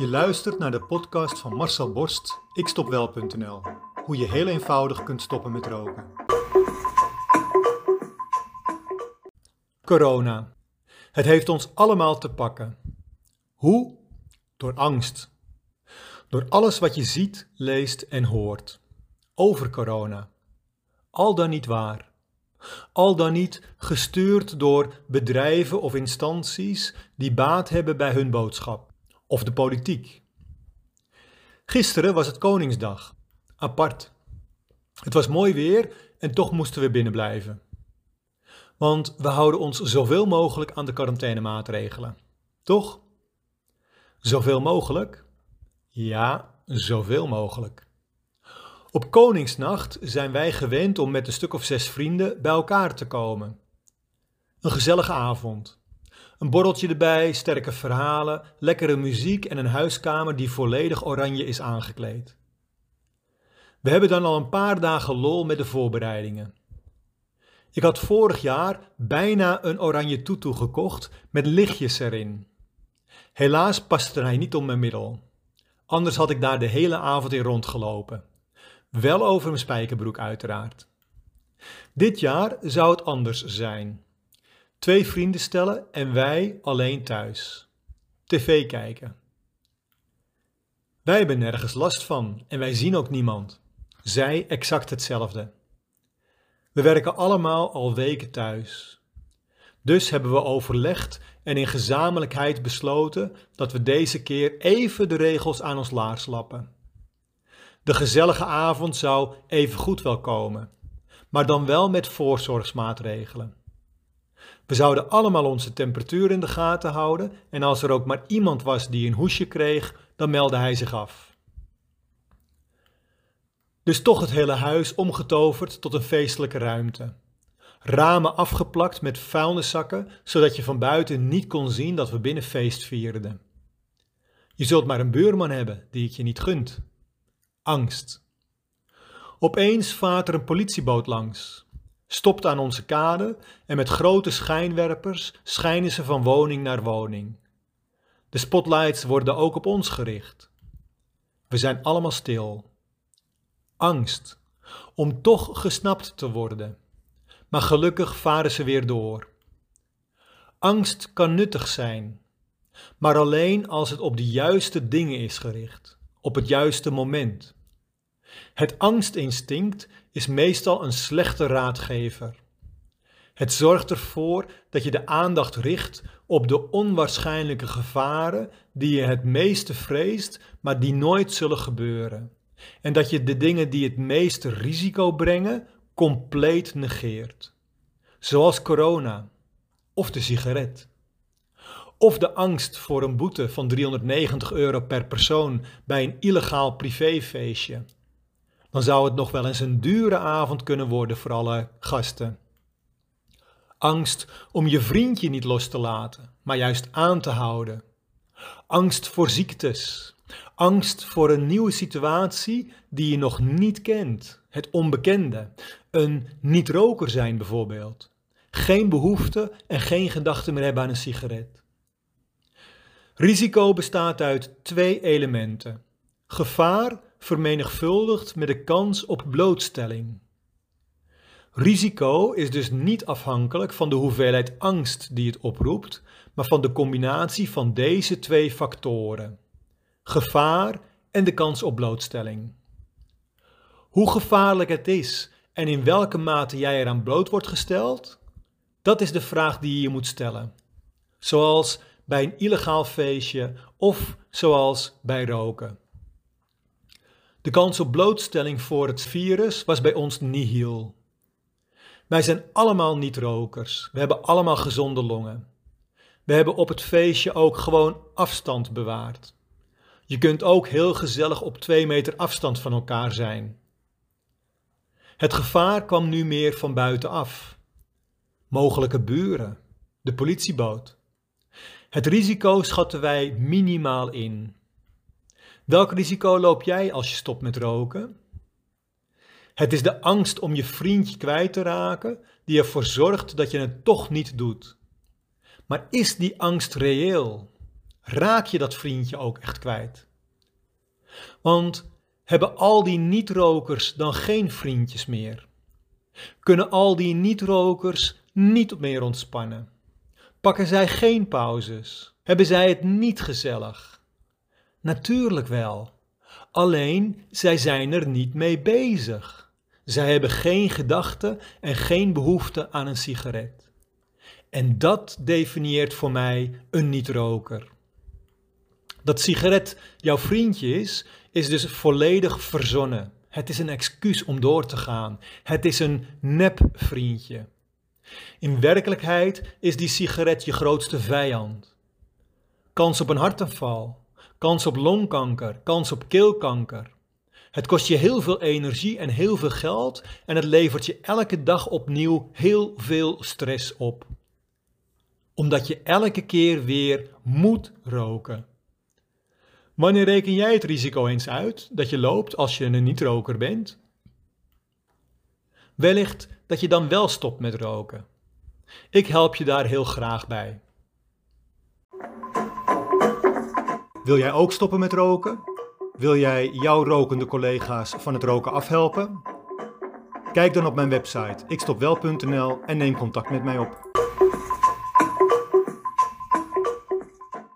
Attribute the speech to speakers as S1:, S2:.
S1: Je luistert naar de podcast van Marcel Borst, ikstopwel.nl. Hoe je heel eenvoudig kunt stoppen met roken. Corona. Het heeft ons allemaal te pakken. Hoe? Door angst. Door alles wat je ziet, leest en hoort. Over corona. Al dan niet waar. Al dan niet gestuurd door bedrijven of instanties die baat hebben bij hun boodschap of de politiek. Gisteren was het Koningsdag. Apart. Het was mooi weer en toch moesten we binnen blijven. Want we houden ons zoveel mogelijk aan de quarantainemaatregelen. Toch? Zoveel mogelijk? Ja, zoveel mogelijk. Op Koningsnacht zijn wij gewend om met een stuk of zes vrienden bij elkaar te komen. Een gezellige avond. Een borreltje erbij, sterke verhalen, lekkere muziek en een huiskamer die volledig oranje is aangekleed. We hebben dan al een paar dagen lol met de voorbereidingen. Ik had vorig jaar bijna een oranje toetoe gekocht met lichtjes erin. Helaas paste hij niet om mijn middel. Anders had ik daar de hele avond in rondgelopen. Wel over mijn spijkerbroek uiteraard. Dit jaar zou het anders zijn. Twee vrienden stellen en wij alleen thuis. TV kijken. Wij hebben nergens last van en wij zien ook niemand. Zij exact hetzelfde. We werken allemaal al weken thuis. Dus hebben we overlegd en in gezamenlijkheid besloten dat we deze keer even de regels aan ons laars lappen. De gezellige avond zou even goed wel komen, maar dan wel met voorzorgsmaatregelen. We zouden allemaal onze temperatuur in de gaten houden en als er ook maar iemand was die een hoesje kreeg, dan meldde hij zich af. Dus toch het hele huis omgetoverd tot een feestelijke ruimte. Ramen afgeplakt met vuilniszakken, zodat je van buiten niet kon zien dat we binnen feest vierden. Je zult maar een buurman hebben die het je niet gunt. Angst. Opeens vaart er een politieboot langs stopt aan onze kade en met grote schijnwerpers schijnen ze van woning naar woning. De spotlights worden ook op ons gericht. We zijn allemaal stil. Angst om toch gesnapt te worden. Maar gelukkig varen ze weer door. Angst kan nuttig zijn, maar alleen als het op de juiste dingen is gericht, op het juiste moment. Het angstinstinct is meestal een slechte raadgever. Het zorgt ervoor dat je de aandacht richt op de onwaarschijnlijke gevaren die je het meeste vreest, maar die nooit zullen gebeuren. En dat je de dingen die het meeste risico brengen, compleet negeert. Zoals corona of de sigaret. Of de angst voor een boete van 390 euro per persoon bij een illegaal privéfeestje dan zou het nog wel eens een dure avond kunnen worden voor alle gasten. Angst om je vriendje niet los te laten, maar juist aan te houden. Angst voor ziektes. Angst voor een nieuwe situatie die je nog niet kent. Het onbekende. Een niet-roker zijn bijvoorbeeld. Geen behoefte en geen gedachte meer hebben aan een sigaret. Risico bestaat uit twee elementen: gevaar vermenigvuldigd met de kans op blootstelling. Risico is dus niet afhankelijk van de hoeveelheid angst die het oproept, maar van de combinatie van deze twee factoren: gevaar en de kans op blootstelling. Hoe gevaarlijk het is en in welke mate jij eraan bloot wordt gesteld, dat is de vraag die je je moet stellen. Zoals bij een illegaal feestje of zoals bij roken. De kans op blootstelling voor het virus was bij ons nihil. Wij zijn allemaal niet-rokers. We hebben allemaal gezonde longen. We hebben op het feestje ook gewoon afstand bewaard. Je kunt ook heel gezellig op twee meter afstand van elkaar zijn. Het gevaar kwam nu meer van buitenaf. Mogelijke buren, de politieboot. Het risico schatten wij minimaal in. Welk risico loop jij als je stopt met roken? Het is de angst om je vriendje kwijt te raken die ervoor zorgt dat je het toch niet doet. Maar is die angst reëel? raak je dat vriendje ook echt kwijt. Want hebben al die niet-rokers dan geen vriendjes meer? Kunnen al die niet-rokers niet meer ontspannen? Pakken zij geen pauzes? Hebben zij het niet gezellig? Natuurlijk wel. Alleen zij zijn er niet mee bezig. Zij hebben geen gedachte en geen behoefte aan een sigaret. En dat definieert voor mij een niet-roker. Dat sigaret jouw vriendje is, is dus volledig verzonnen. Het is een excuus om door te gaan. Het is een nep-vriendje. In werkelijkheid is die sigaret je grootste vijand. Kans op een hartaanval, kans op longkanker, kans op keelkanker. Het kost je heel veel energie en heel veel geld en het levert je elke dag opnieuw heel veel stress op. Omdat je elke keer weer moet roken. Wanneer reken jij het risico eens uit dat je loopt als je een niet-roker bent? Wellicht dat je dan wel stopt met roken. Ik help je daar heel graag bij. Wil jij ook stoppen met roken? Wil jij jouw rokende collega's van het roken afhelpen? Kijk dan op mijn website ikstopwel.nl en neem contact met mij op.